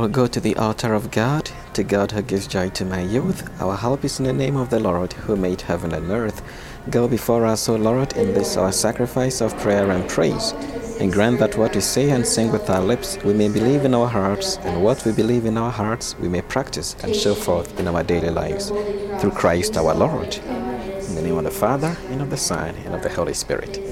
will go to the altar of God, to God who gives joy to my youth. Our help is in the name of the Lord, who made heaven and earth. Go before us, O Lord, in this our sacrifice of prayer and praise, and grant that what we say and sing with our lips we may believe in our hearts, and what we believe in our hearts we may practice and show forth in our daily lives. Through Christ our Lord. In the name of the Father, and of the Son, and of the Holy Spirit.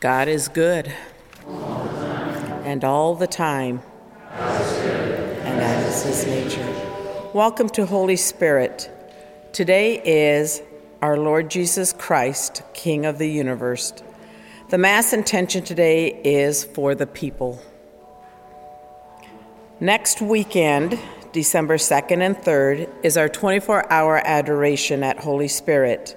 God is good. And all the time. And that is his nature. Welcome to Holy Spirit. Today is our Lord Jesus Christ, King of the universe. The Mass intention today is for the people. Next weekend, December 2nd and 3rd, is our 24 hour adoration at Holy Spirit.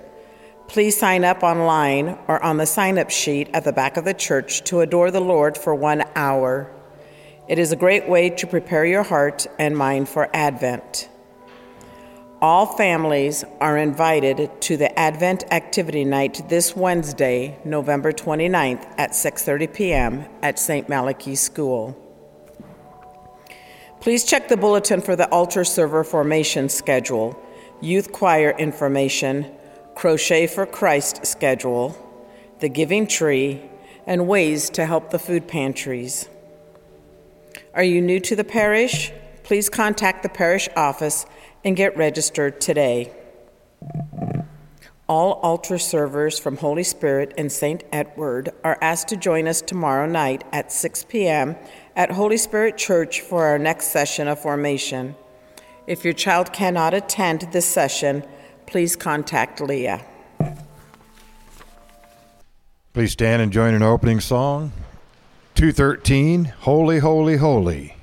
Please sign up online or on the sign up sheet at the back of the church to adore the Lord for one hour. It is a great way to prepare your heart and mind for Advent. All families are invited to the Advent Activity Night this Wednesday, November 29th at 6:30 p.m. at St. Malachy School. Please check the bulletin for the altar server formation schedule, youth choir information, Crochet for Christ schedule, the Giving Tree, and ways to help the food pantries. Are you new to the parish? Please contact the parish office and get registered today. All altar servers from Holy Spirit and St. Edward are asked to join us tomorrow night at 6 p.m. at Holy Spirit Church for our next session of formation. If your child cannot attend this session, please contact Leah. Please stand and join an opening song. 213, Holy, Holy, Holy. Holy,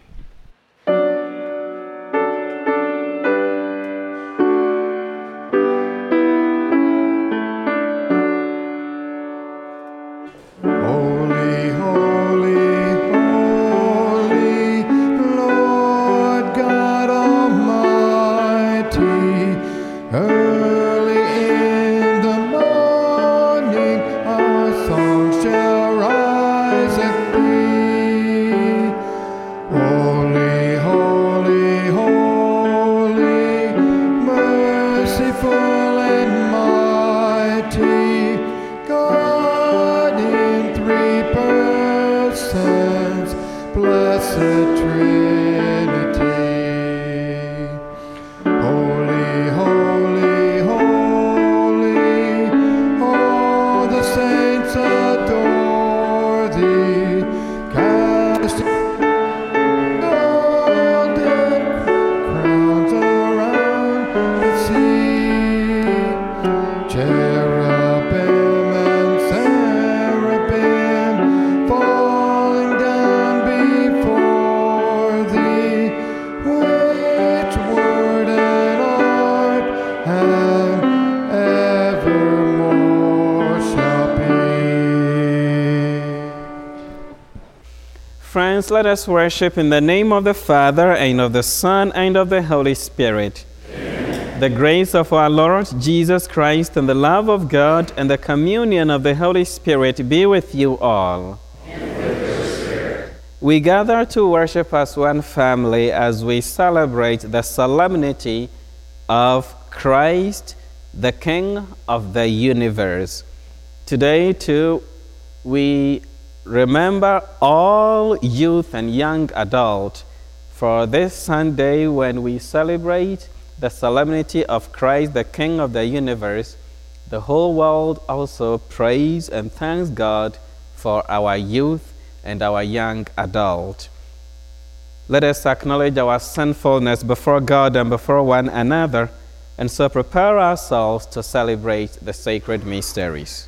Friends, let us worship in the name of the Father, and of the Son, and of the Holy Spirit. The grace of our Lord Jesus Christ, and the love of God, and the communion of the Holy Spirit be with you all. We gather to worship as one family as we celebrate the solemnity of Christ, the King of the universe. Today, too, we remember all youth and young adult for this Sunday when we celebrate the solemnity of Christ, the King of the universe. The whole world also praise and thanks God for our youth and our young adult. Let us acknowledge our sinfulness before God and before one another, and so prepare ourselves to celebrate the sacred mysteries.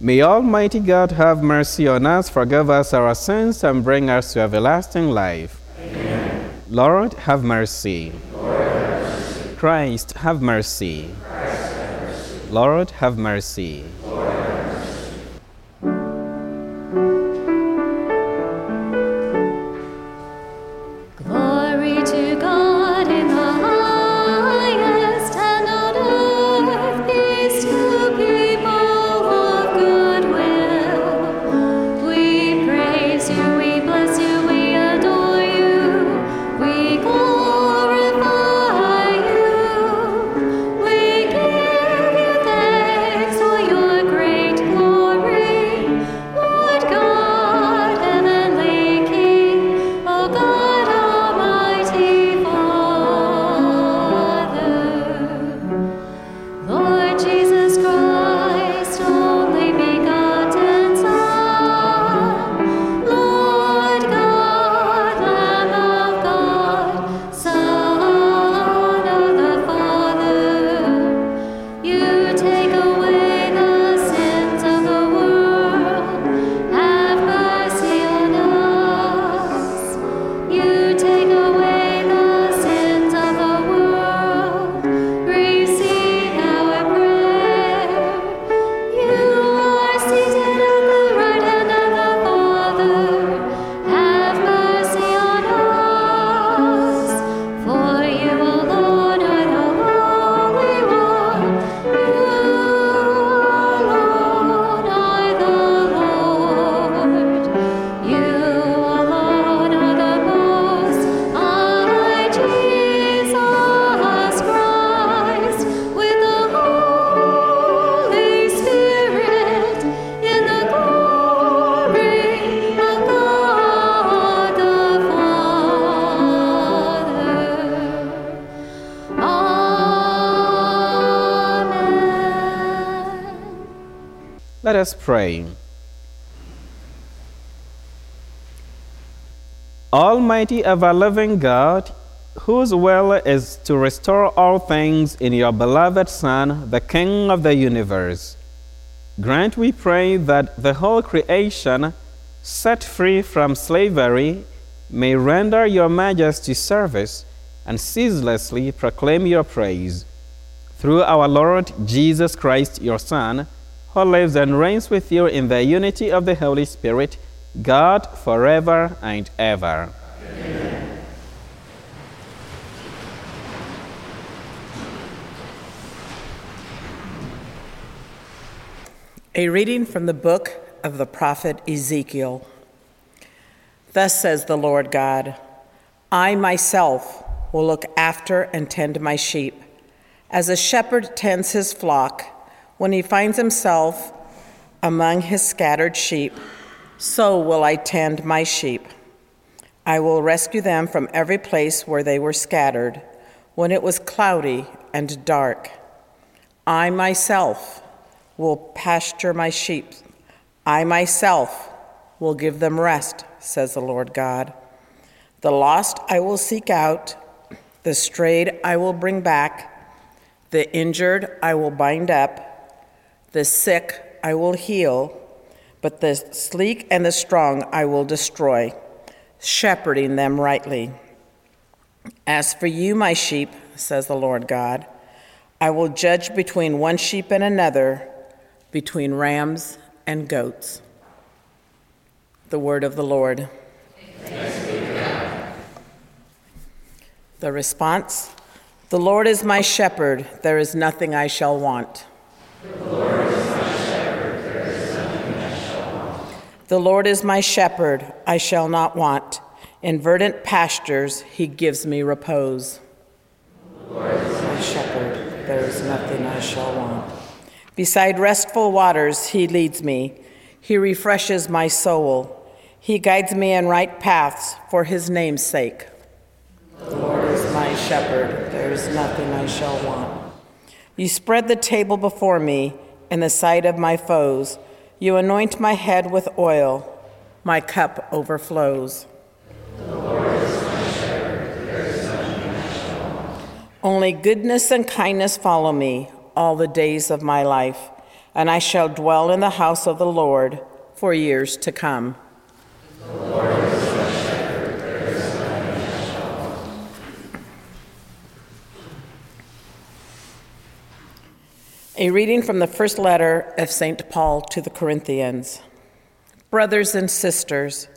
May Almighty God have mercy on us, forgive us our sins, and bring us to everlasting life. Amen. Lord, have mercy. Lord, have mercy. Christ, have mercy. Christ, have mercy. Lord, have mercy. Us pray. Almighty ever living God, whose will is to restore all things in your beloved Son, the King of the universe, grant, we pray, that the whole creation, set free from slavery, may render your majesty service and ceaselessly proclaim your praise. Through our Lord Jesus Christ, your Son, who lives and reigns with you in the unity of the Holy Spirit, God, forever and ever. Amen. A reading from the book of the prophet Ezekiel. Thus says the Lord God I myself will look after and tend my sheep, as a shepherd tends his flock when he finds himself among his scattered sheep, so will I tend my sheep. I will rescue them from every place where they were scattered, when it was cloudy and dark. I myself will pasture my sheep. I myself will give them rest, says the Lord God. The lost I will seek out, the strayed I will bring back, the injured I will bind up the sick I will heal, but the sleek and the strong I will destroy, shepherding them rightly. As for you, my sheep, says the Lord God, I will judge between one sheep and another, between rams and goats. The word of the Lord. The response The Lord is my shepherd, there is nothing I shall want. The Lord is my shepherd, I shall not want. In verdant pastures, he gives me repose. The Lord is my shepherd, there is nothing I shall want. Beside restful waters, he leads me. He refreshes my soul. He guides me in right paths for his name's sake. The Lord is my shepherd, there is nothing I shall want. You spread the table before me in the sight of my foes. You anoint my head with oil, my cup overflows. Only goodness and kindness follow me all the days of my life, and I shall dwell in the house of the Lord for years to come. A reading from the first letter of St. Paul to the Corinthians. Brothers and sisters,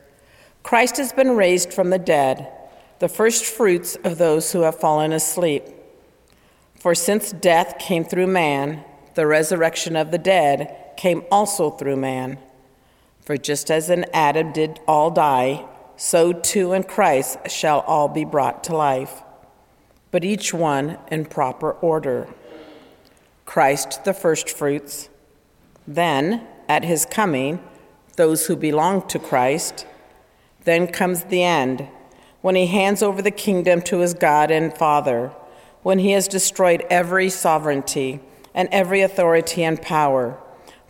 Christ has been raised from the dead, the first fruits of those who have fallen asleep. For since death came through man, the resurrection of the dead came also through man. For just as in Adam did all die, so too in Christ shall all be brought to life, but each one in proper order. Christ the firstfruits, then, at his coming, those who belong to Christ. Then comes the end, when he hands over the kingdom to his God and Father when he has destroyed every sovereignty and every authority and power.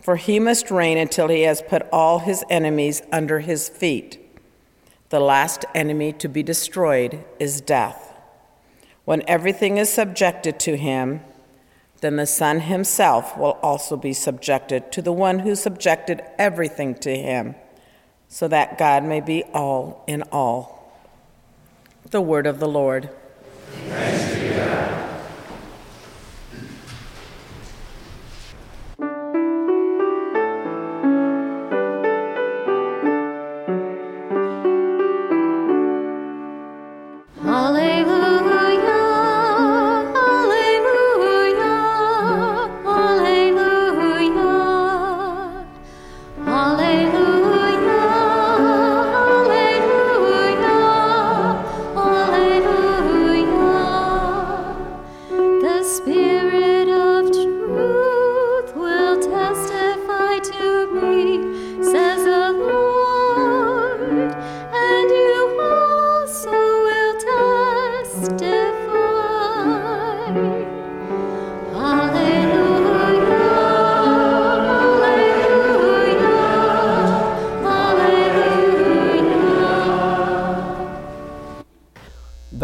For he must reign until he has put all his enemies under his feet. The last enemy to be destroyed is death. When everything is subjected to him, then the Son himself will also be subjected to the one who subjected everything to him, so that God may be all in all. The word of the Lord.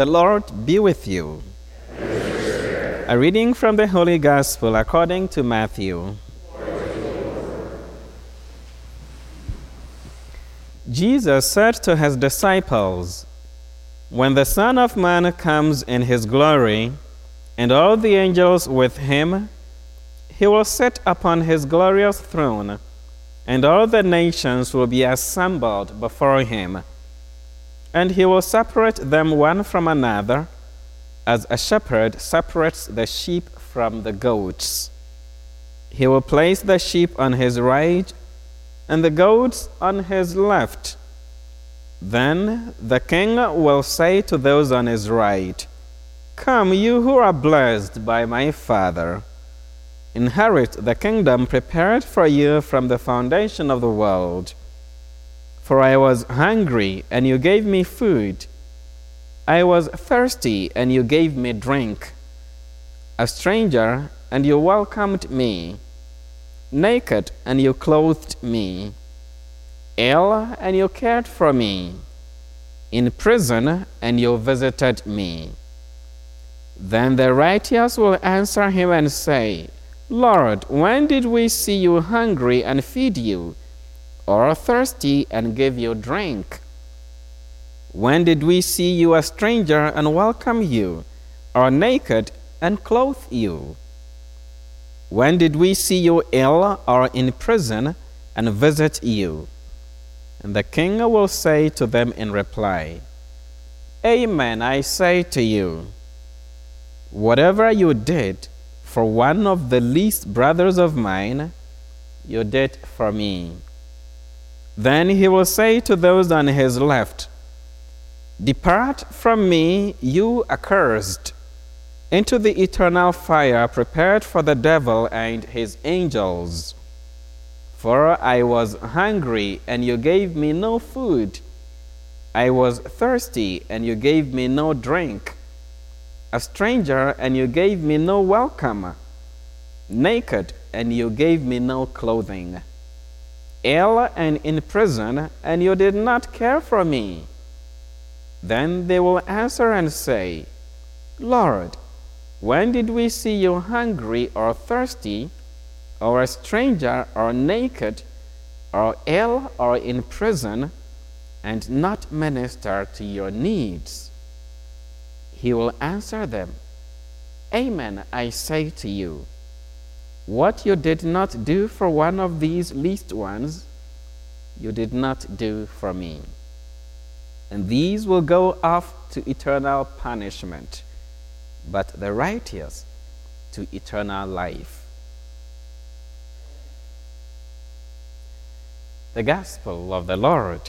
Lord be with you. A reading from the Holy Gospel according to Matthew. Jesus said to his disciples, When the Son of Man comes in his glory, and all the angels with him, he will sit upon his glorious throne, and all the nations will be assembled before him and he will separate them one from another, as a shepherd separates the sheep from the goats. He will place the sheep on his right and the goats on his left. Then the king will say to those on his right, Come, you who are blessed by my Father, inherit the kingdom prepared for you from the foundation of the world. For I was hungry, and you gave me food. I was thirsty, and you gave me drink. A stranger, and you welcomed me. Naked, and you clothed me. Ill, and you cared for me. In prison, and you visited me. Then the righteous will answer him and say, Lord, when did we see you hungry and feed you? Or thirsty and give you drink? When did we see you a stranger and welcome you, or naked and clothe you? When did we see you ill or in prison and visit you? And the king will say to them in reply, Amen, I say to you, whatever you did for one of the least brothers of mine, you did for me. Then he will say to those on his left, Depart from me, you accursed, into the eternal fire prepared for the devil and his angels. For I was hungry, and you gave me no food. I was thirsty, and you gave me no drink. A stranger, and you gave me no welcome. Naked, and you gave me no clothing. Ill and in prison, and you did not care for me. Then they will answer and say, Lord, when did we see you hungry or thirsty? or a stranger, or naked, or ill, or in prison, and not minister to your needs? He will answer them, Amen, I say to you. What you did not do for one of these least ones, you did not do for me. And these will go off to eternal punishment, but the righteous to eternal life. the gospel of the Lord.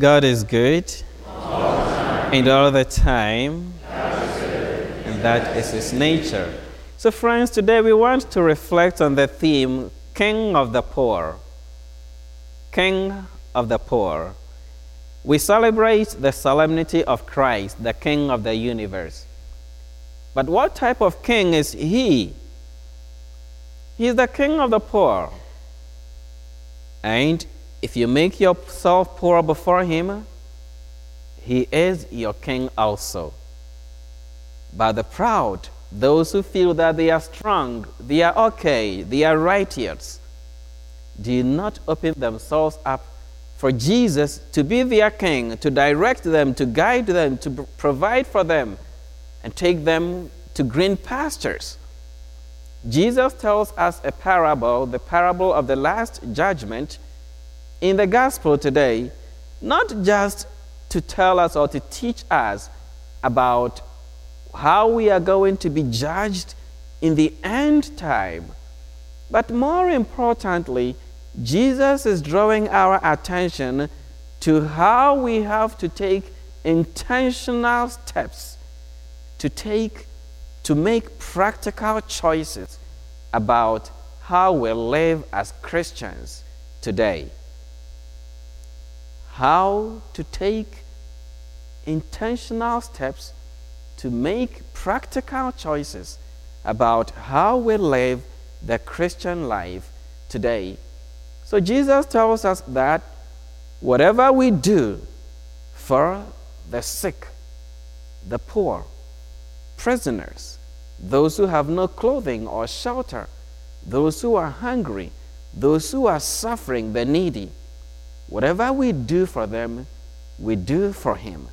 God is good and all the time, and that is His nature. So, friends, today we want to reflect on the theme King of the Poor. King of the Poor. We celebrate the solemnity of Christ, the King of the universe. But what type of king is he? He is the king of the poor. And if you make yourself poor before him, he is your king also. But the proud, those who feel that they are strong, they are okay, they are righteous, do not open themselves up for Jesus to be their king, to direct them, to guide them, to provide for them, and take them to green pastures. Jesus tells us a parable, the parable of the last judgment, in the gospel today, not just to tell us or to teach us about how we are going to be judged in the end time, but more importantly, Jesus is drawing our attention to how we have to take intentional steps to take to make practical choices about how we live as Christians today. How to take intentional steps to make practical choices about how we live the Christian life today. So Jesus tells us that whatever we do for the sick, the poor, prisoners, those who have no clothing or shelter, those who are hungry, those who are suffering, the needy, whatever we do for them, we do for Him.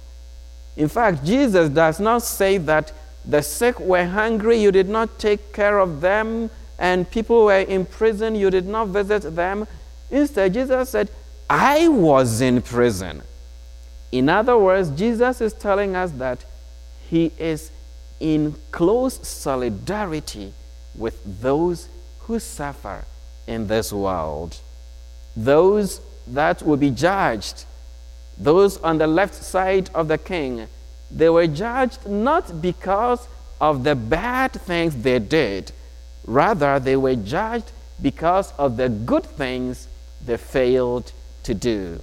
In fact, Jesus does not say that the sick were hungry, you did not take care of them, and people were in prison, you did not visit them. Instead, Jesus said, I was in prison. In other words, Jesus is telling us that he is in close solidarity with those who suffer in this world, those that will be judged, those on the left side of the king. They were judged not because of the bad things they did, rather, they were judged because of the good things they failed to do.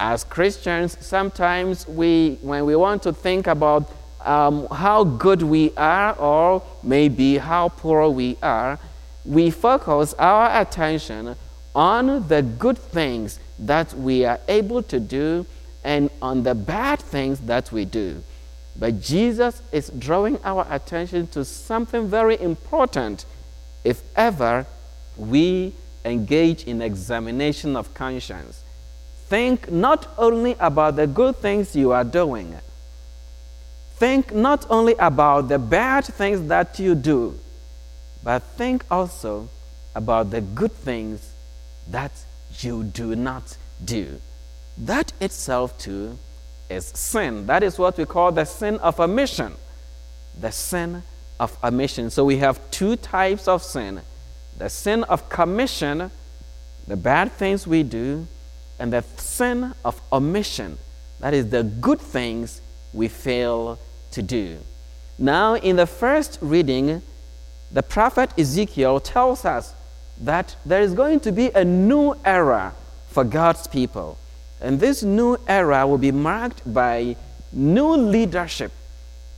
As Christians, sometimes we, when we want to think about um, how good we are or maybe how poor we are, we focus our attention on the good things that we are able to do and on the bad things that we do. But Jesus is drawing our attention to something very important if ever we engage in examination of conscience. Think not only about the good things you are doing, think not only about the bad things that you do, but think also about the good things that you do not do. That itself, too, is sin. That is what we call the sin of omission. The sin of omission. So we have two types of sin the sin of commission, the bad things we do, and the sin of omission. That is the good things we fail to do. Now, in the first reading, the prophet Ezekiel tells us that there is going to be a new era for God's people. And this new era will be marked by new leadership,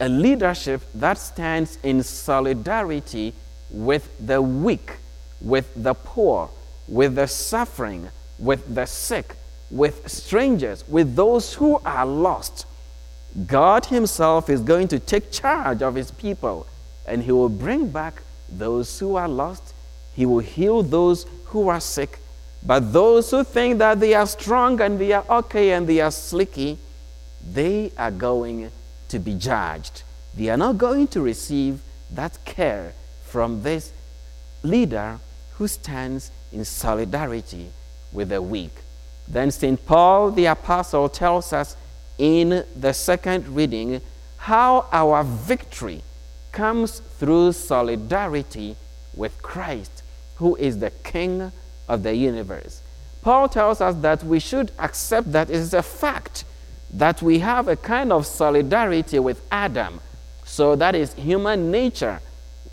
a leadership that stands in solidarity with the weak, with the poor, with the suffering, with the sick, with strangers, with those who are lost. God Himself is going to take charge of His people and He will bring back those who are lost. He will heal those who are sick. But those who think that they are strong and they are okay and they are slicky, they are going to be judged. They are not going to receive that care from this leader who stands in solidarity with the weak. Then St. Paul the Apostle tells us in the second reading how our victory comes through solidarity with Christ, who is the King of the universe. Paul tells us that we should accept that it is a fact that we have a kind of solidarity with Adam. So that is human nature.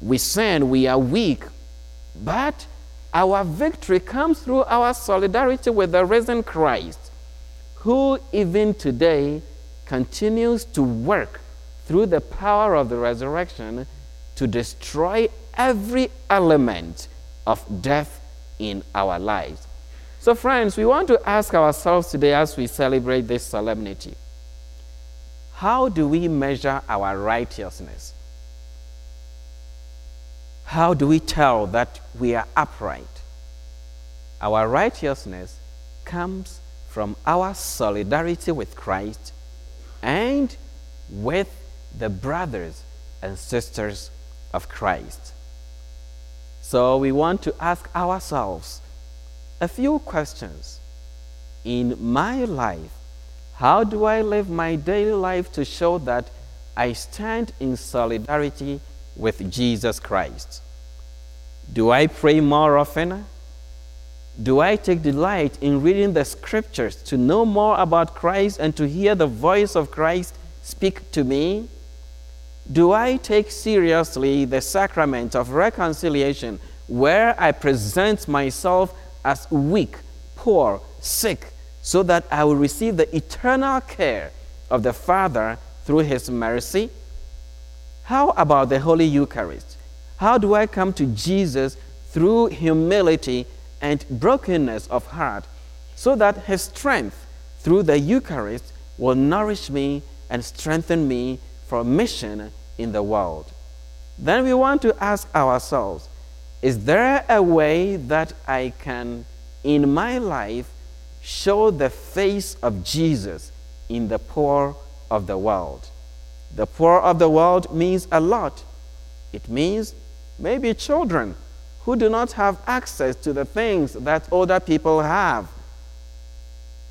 We sin, we are weak, but our victory comes through our solidarity with the risen Christ, who even today continues to work through the power of the resurrection to destroy every element of death in our lives. So, friends, we want to ask ourselves today as we celebrate this solemnity how do we measure our righteousness? How do we tell that we are upright? Our righteousness comes from our solidarity with Christ and with the brothers and sisters of Christ. So we want to ask ourselves a few questions. In my life, how do I live my daily life to show that I stand in solidarity with Jesus Christ? Do I pray more often? Do I take delight in reading the scriptures to know more about Christ and to hear the voice of Christ speak to me? Do I take seriously the sacrament of reconciliation where I present myself as weak, poor, sick, so that I will receive the eternal care of the Father through His mercy? How about the Holy Eucharist? How do I come to Jesus through humility and brokenness of heart so that His strength through the Eucharist will nourish me and strengthen me for mission in the world? Then we want to ask ourselves is there a way that I can, in my life, show the face of Jesus in the poor of the world. The poor of the world means a lot. It means maybe children who do not have access to the things that older people have.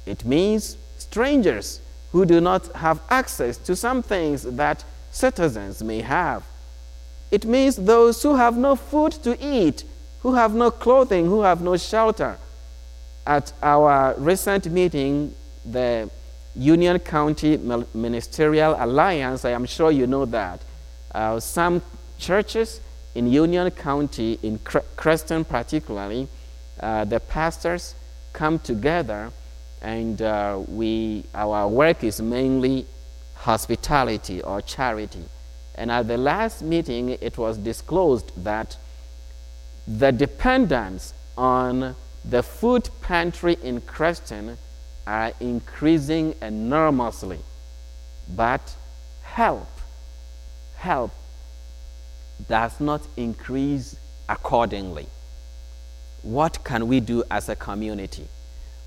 It means strangers who do not have access to some things that citizens may have. It means those who have no food to eat, who have no clothing, who have no shelter. At our recent meeting, the Union County Ministerial Alliance, I am sure you know that, uh, some churches in Union County, in Creston particularly, uh, the pastors come together and uh, we, our work is mainly hospitality or charity. And at the last meeting, it was disclosed that the dependence on the food pantry in Creston are increasing enormously. But help, help does not increase accordingly. What can we do as a community?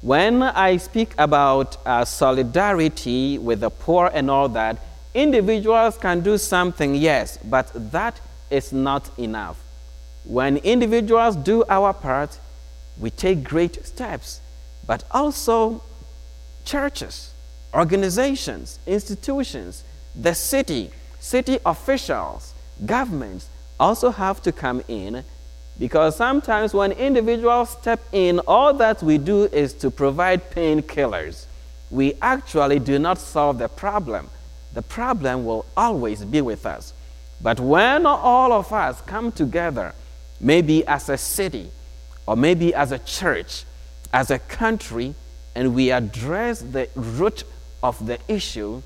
When I speak about uh, solidarity with the poor and all that, individuals can do something, yes, but that is not enough. When individuals do our part, we take great steps, but also churches, organizations, institutions, the city, city officials, governments also have to come in Because sometimes when individuals step in, all that we do is to provide painkillers. We actually do not solve the problem. The problem will always be with us. But when all of us come together, maybe as a city, or maybe as a church, as a country, and we address the root of the issue,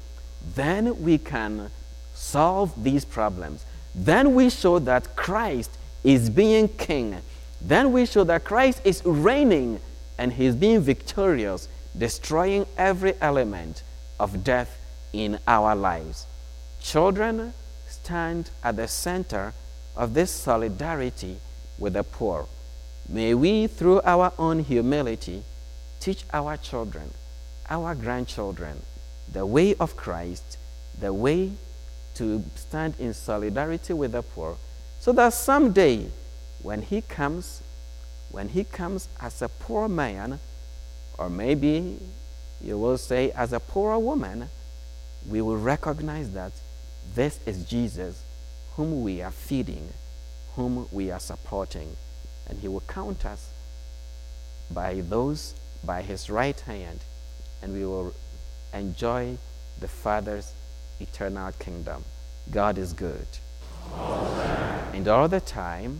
then we can solve these problems. Then we show that Christ is being king. Then we show that Christ is reigning and he's being victorious, destroying every element of death in our lives. Children stand at the center of this solidarity with the poor. May we, through our own humility, teach our children, our grandchildren, the way of Christ, the way to stand in solidarity with the poor, so that someday when he comes, when he comes as a poor man, or maybe you will say as a poor woman, we will recognize that this is Jesus whom we are feeding, whom we are supporting, and he will count us by those by his right hand, and we will enjoy the Father's eternal kingdom. God is good. And all the time,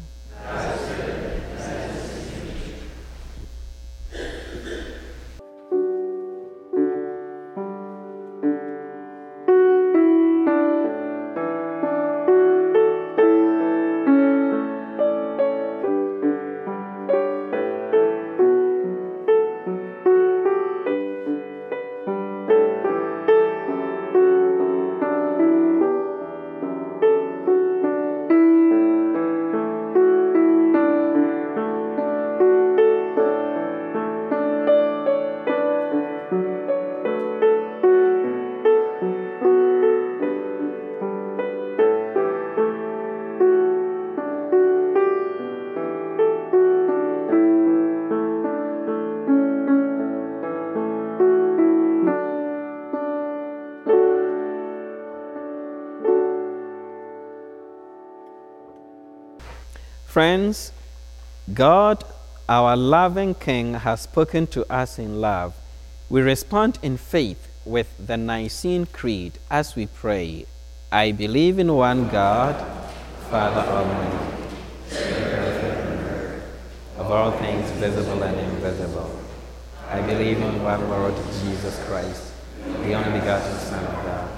Friends, God, our loving King, has spoken to us in love. We respond in faith with the Nicene Creed as we pray I believe in one God, Father Almighty, of all things visible and invisible. I believe in one Lord Jesus Christ, the only begotten Son of God,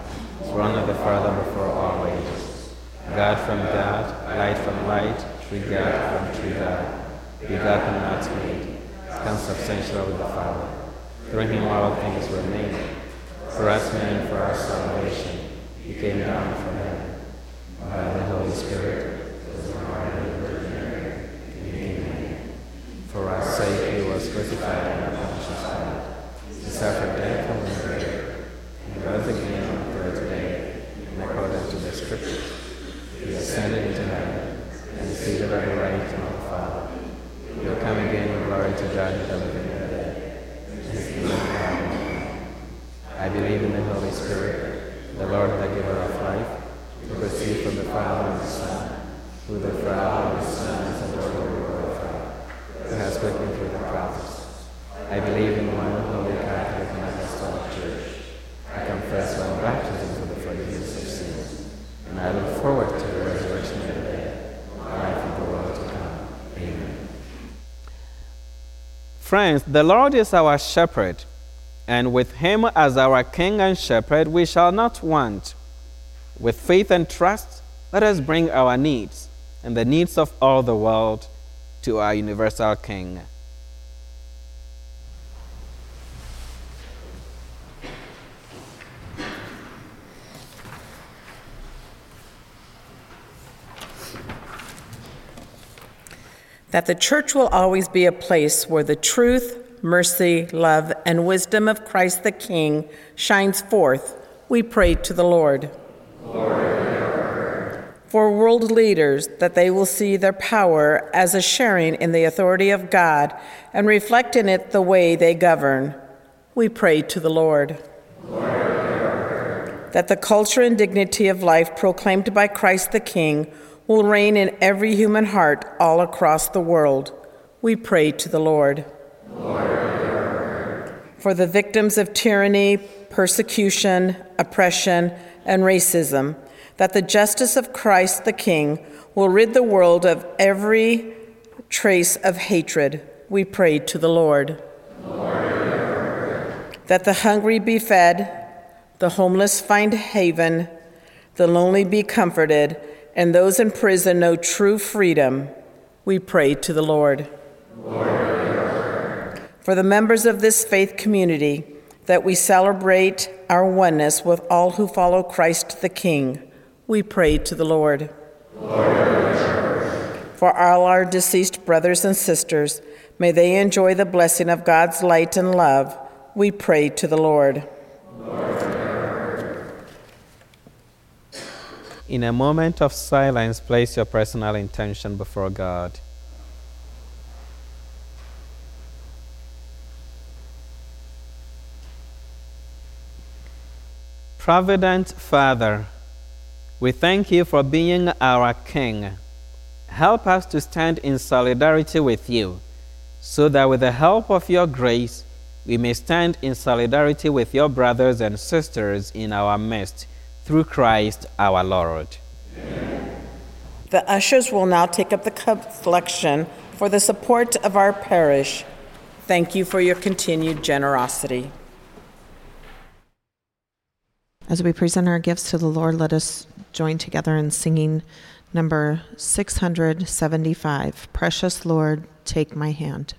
born of the Father before all ages, God from God, light from light true God We got from God, begotten not made, consubstantial with the Father. Through him all things were made. For us men, for our salvation, he came down from heaven. By the Holy Spirit, was born of the Virgin Mary, Amen. For our sake he was crucified under Pontius Pilate. He suffered death and was buried, and rose again on the third day, in accordance to the Scriptures. He ascended into heaven and seated at the right hand of the Father. He will come again in glory to judge the living and the dead. I believe in the Holy Spirit, the Lord, the giver of life, who proceeds from the Father and the Son, who the Father and the Son is adored and glorified, who has spoken through the prophets. I believe in one holy Catholic and Apostolic Church. I confess one baptism for the forgiveness of sins, and I look forward to the resurrection of the dead Friends, the Lord is our shepherd, and with him as our king and shepherd, we shall not want. With faith and trust, let us bring our needs and the needs of all the world to our universal King. That the church will always be a place where the truth, mercy, love, and wisdom of Christ the King shines forth, we pray to the Lord. Lord. For world leaders, that they will see their power as a sharing in the authority of God and reflect in it the way they govern, we pray to the Lord. Lord. That the culture and dignity of life proclaimed by Christ the King will reign in every human heart all across the world. We pray to the Lord. Lord. For the victims of tyranny, persecution, oppression, and racism, that the justice of Christ the King will rid the world of every trace of hatred. We pray to the Lord. Lord. That the hungry be fed, the homeless find haven, the lonely be comforted, and those in prison know true freedom. We pray to the Lord. Lord. For the members of this faith community, that we celebrate our oneness with all who follow Christ the King, we pray to the Lord. Lord. For all our deceased brothers and sisters, may they enjoy the blessing of God's light and love, we pray to the Lord. Lord. In a moment of silence, place your personal intention before God. Provident Father, we thank you for being our King. Help us to stand in solidarity with you, so that with the help of your grace, we may stand in solidarity with your brothers and sisters in our midst, through Christ our Lord. Amen. The ushers will now take up the collection for the support of our parish. Thank you for your continued generosity. As we present our gifts to the Lord, let us join together in singing number 675 Precious Lord, Take My Hand.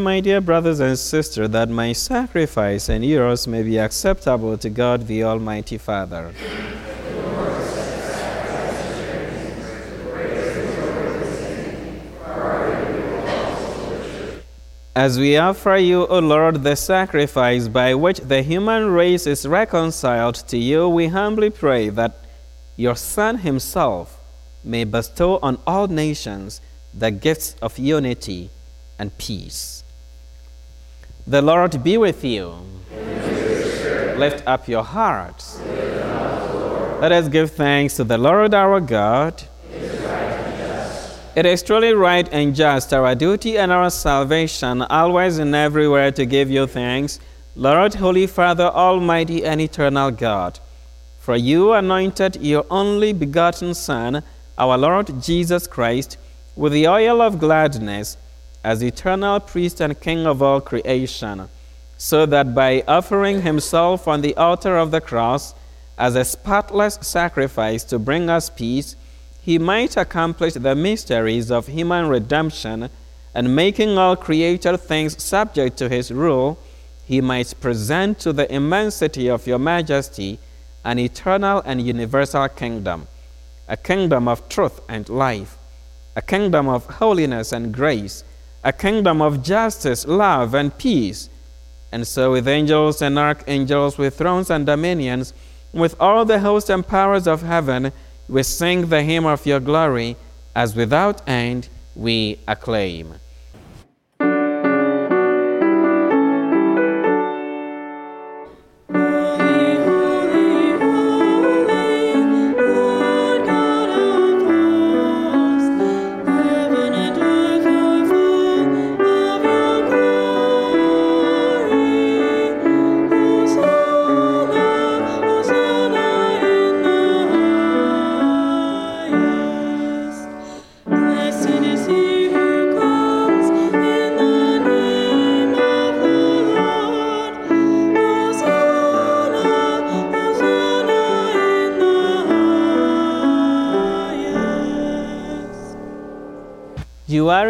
My dear brothers and sisters, that my sacrifice and yours may be acceptable to God the Almighty Father. As we offer you, O Lord, the sacrifice by which the human race is reconciled to you, we humbly pray that your Son himself may bestow on all nations the gifts of unity and peace. The Lord be with you. Lift up your hearts. Let us give thanks to the Lord our God. It is truly right and just, our duty and our salvation, always and everywhere to give you thanks, Lord, Holy Father, Almighty and Eternal God. For you anointed your only begotten Son, our Lord Jesus Christ, with the oil of gladness, as eternal priest and king of all creation, so that by offering himself on the altar of the cross as a spotless sacrifice to bring us peace, he might accomplish the mysteries of human redemption, and making all created things subject to his rule, he might present to the immensity of your majesty an eternal and universal kingdom, a kingdom of truth and life, a kingdom of holiness and grace, a kingdom of justice, love, and peace. And so, with angels and archangels, with thrones and dominions, with all the hosts and powers of heaven, we sing the hymn of your glory, as without end we acclaim.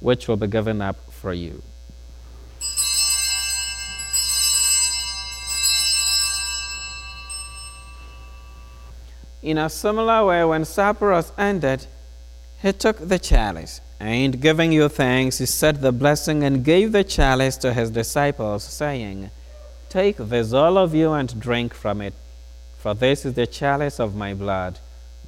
which will be given up for you. In a similar way, when supper was ended, he took the chalice, and giving you thanks, he said the blessing and gave the chalice to his disciples, saying, Take this, all of you, and drink from it, for this is the chalice of my blood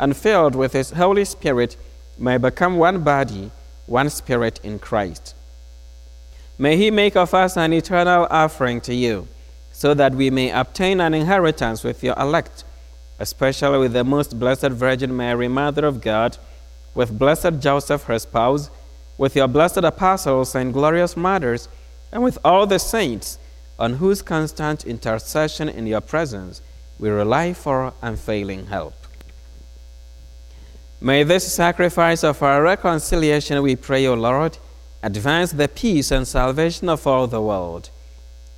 and filled with His Holy Spirit may become one body, one spirit in Christ. May He make of us an eternal offering to you, so that we may obtain an inheritance with your elect, especially with the most blessed Virgin Mary, Mother of God, with blessed Joseph, her spouse, with your blessed apostles and glorious martyrs, and with all the saints, on whose constant intercession in your presence we rely for unfailing help. May this sacrifice of our reconciliation, we pray, O Lord, advance the peace and salvation of all the world.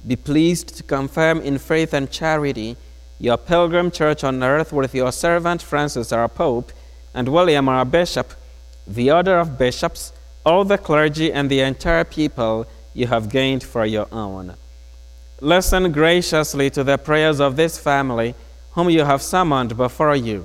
Be pleased to confirm in faith and charity your pilgrim church on earth with your servant Francis, our Pope, and William, our Bishop, the order of bishops, all the clergy, and the entire people you have gained for your own. Listen graciously to the prayers of this family, whom you have summoned before you.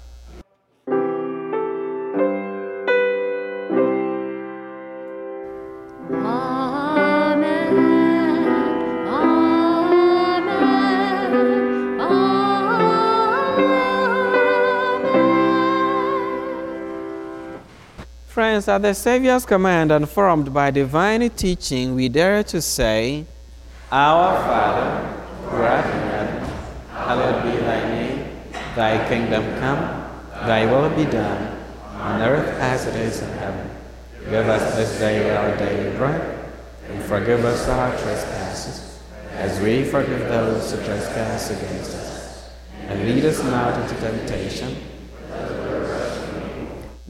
At the Savior's command and formed by divine teaching, we dare to say, Our Father, who art in heaven, hallowed be thy name. Thy kingdom come, thy will be done, on earth as it is in heaven. Give us this day our daily bread, and forgive us our trespasses, as we forgive those who trespass against us. And lead us not into temptation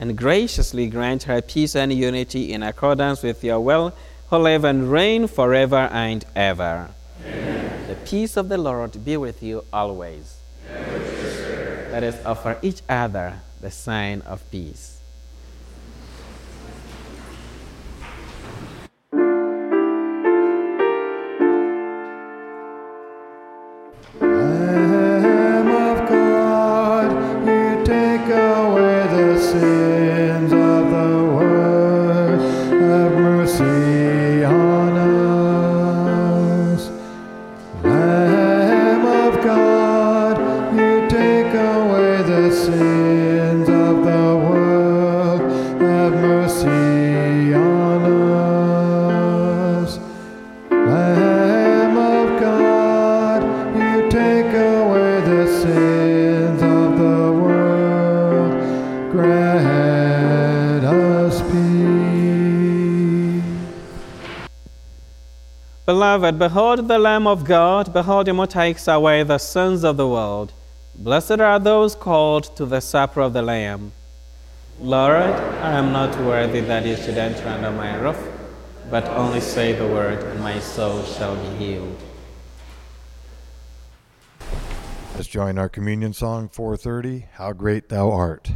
and graciously grant her peace and unity in accordance with your will, who live and reign forever and ever. Amen. The peace of the Lord be with you always. Let us offer each other the sign of peace. Behold the Lamb of God, behold him who takes away the sins of the world. Blessed are those called to the supper of the Lamb. Lord, I am not worthy that you should enter under my roof, but only say the word, and my soul shall be healed. Let's join our communion song 430, How Great Thou Art.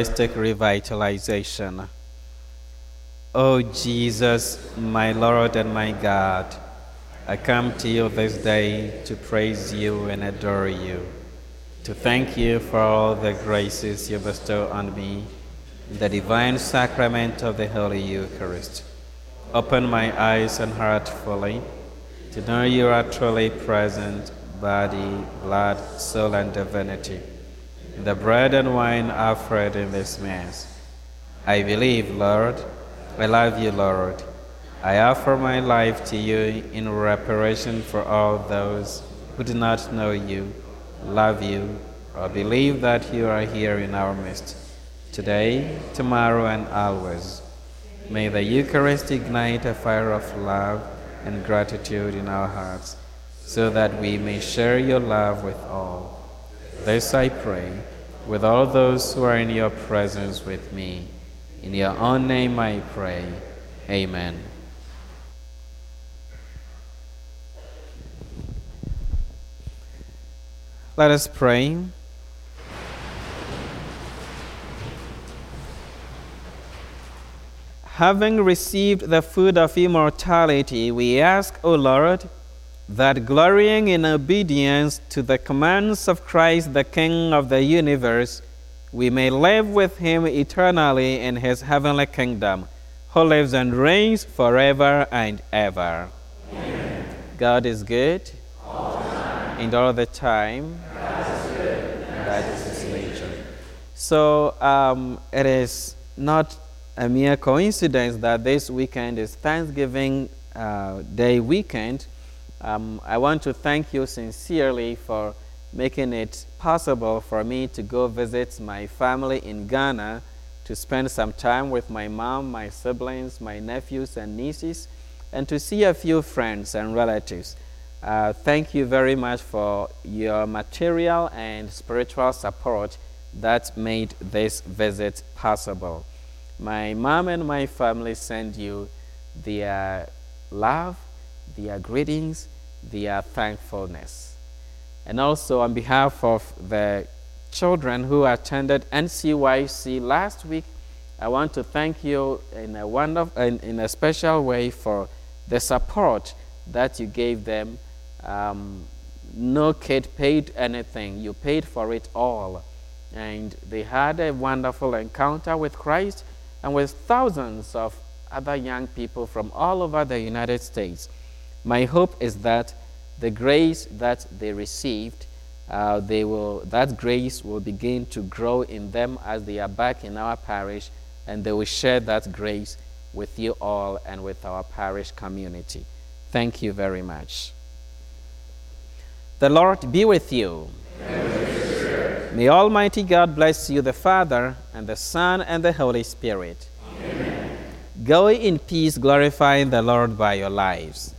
Eucharistic revitalization. O Jesus, my Lord and my God, I come to you this day to praise you and adore you, to thank you for all the graces you bestow on me the divine sacrament of the Holy Eucharist. Open my eyes and heart fully to know you are truly present, body, blood, soul, and divinity, in the bread and wine offered in this Mass. I believe, Lord I love you, Lord. I offer my life to you in reparation for all those who do not know you, love you, or believe that you are here in our midst, today, tomorrow, and always. May the Eucharist ignite a fire of love and gratitude in our hearts, so that we may share your love with all. This I pray, with all those who are in your presence with me in your own name I pray. Amen. Let us pray. Having received the food of immortality, we ask, O Lord, that glorying in obedience to the commands of Christ, the King of the universe, we may live with him eternally in his heavenly kingdom, who lives and reigns forever and ever. Amen. God is good all and all the time. That is his nature. So um, it is not a mere coincidence that this weekend is Thanksgiving uh, Day weekend. Um, I want to thank you sincerely for making it possible for me to go visit my family in Ghana to spend some time with my mom, my siblings, my nephews, and nieces, and to see a few friends and relatives. Uh, thank you very much for your material and spiritual support that made this visit possible. My mom and my family send you their love, their greetings, their thankfulness. And also on behalf of the children who attended NCYC last week, I want to thank you in a, wonderful, in, in a special way for the support that you gave them. Um, no kid paid anything, you paid for it all. And they had a wonderful encounter with Christ and with thousands of other young people from all over the United States. My hope is that the grace that they received, uh, they will, that grace will begin to grow in them as they are back in our parish, and they will share that grace with you all and with our parish community. Thank you very much. The Lord be with you. May Almighty God bless you, the Father, and the Son, and the Holy Spirit. Amen. Go in peace, glorifying the Lord by your lives.